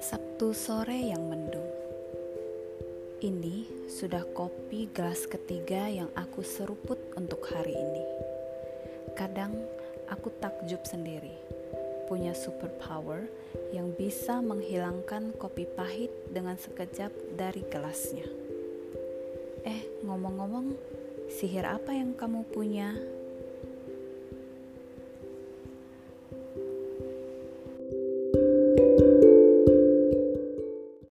Sabtu sore yang mendung. Ini sudah kopi gelas ketiga yang aku seruput untuk hari ini. Kadang aku takjub sendiri, punya superpower yang bisa menghilangkan kopi pahit dengan sekejap dari gelasnya. Eh, ngomong-ngomong, sihir apa yang kamu punya?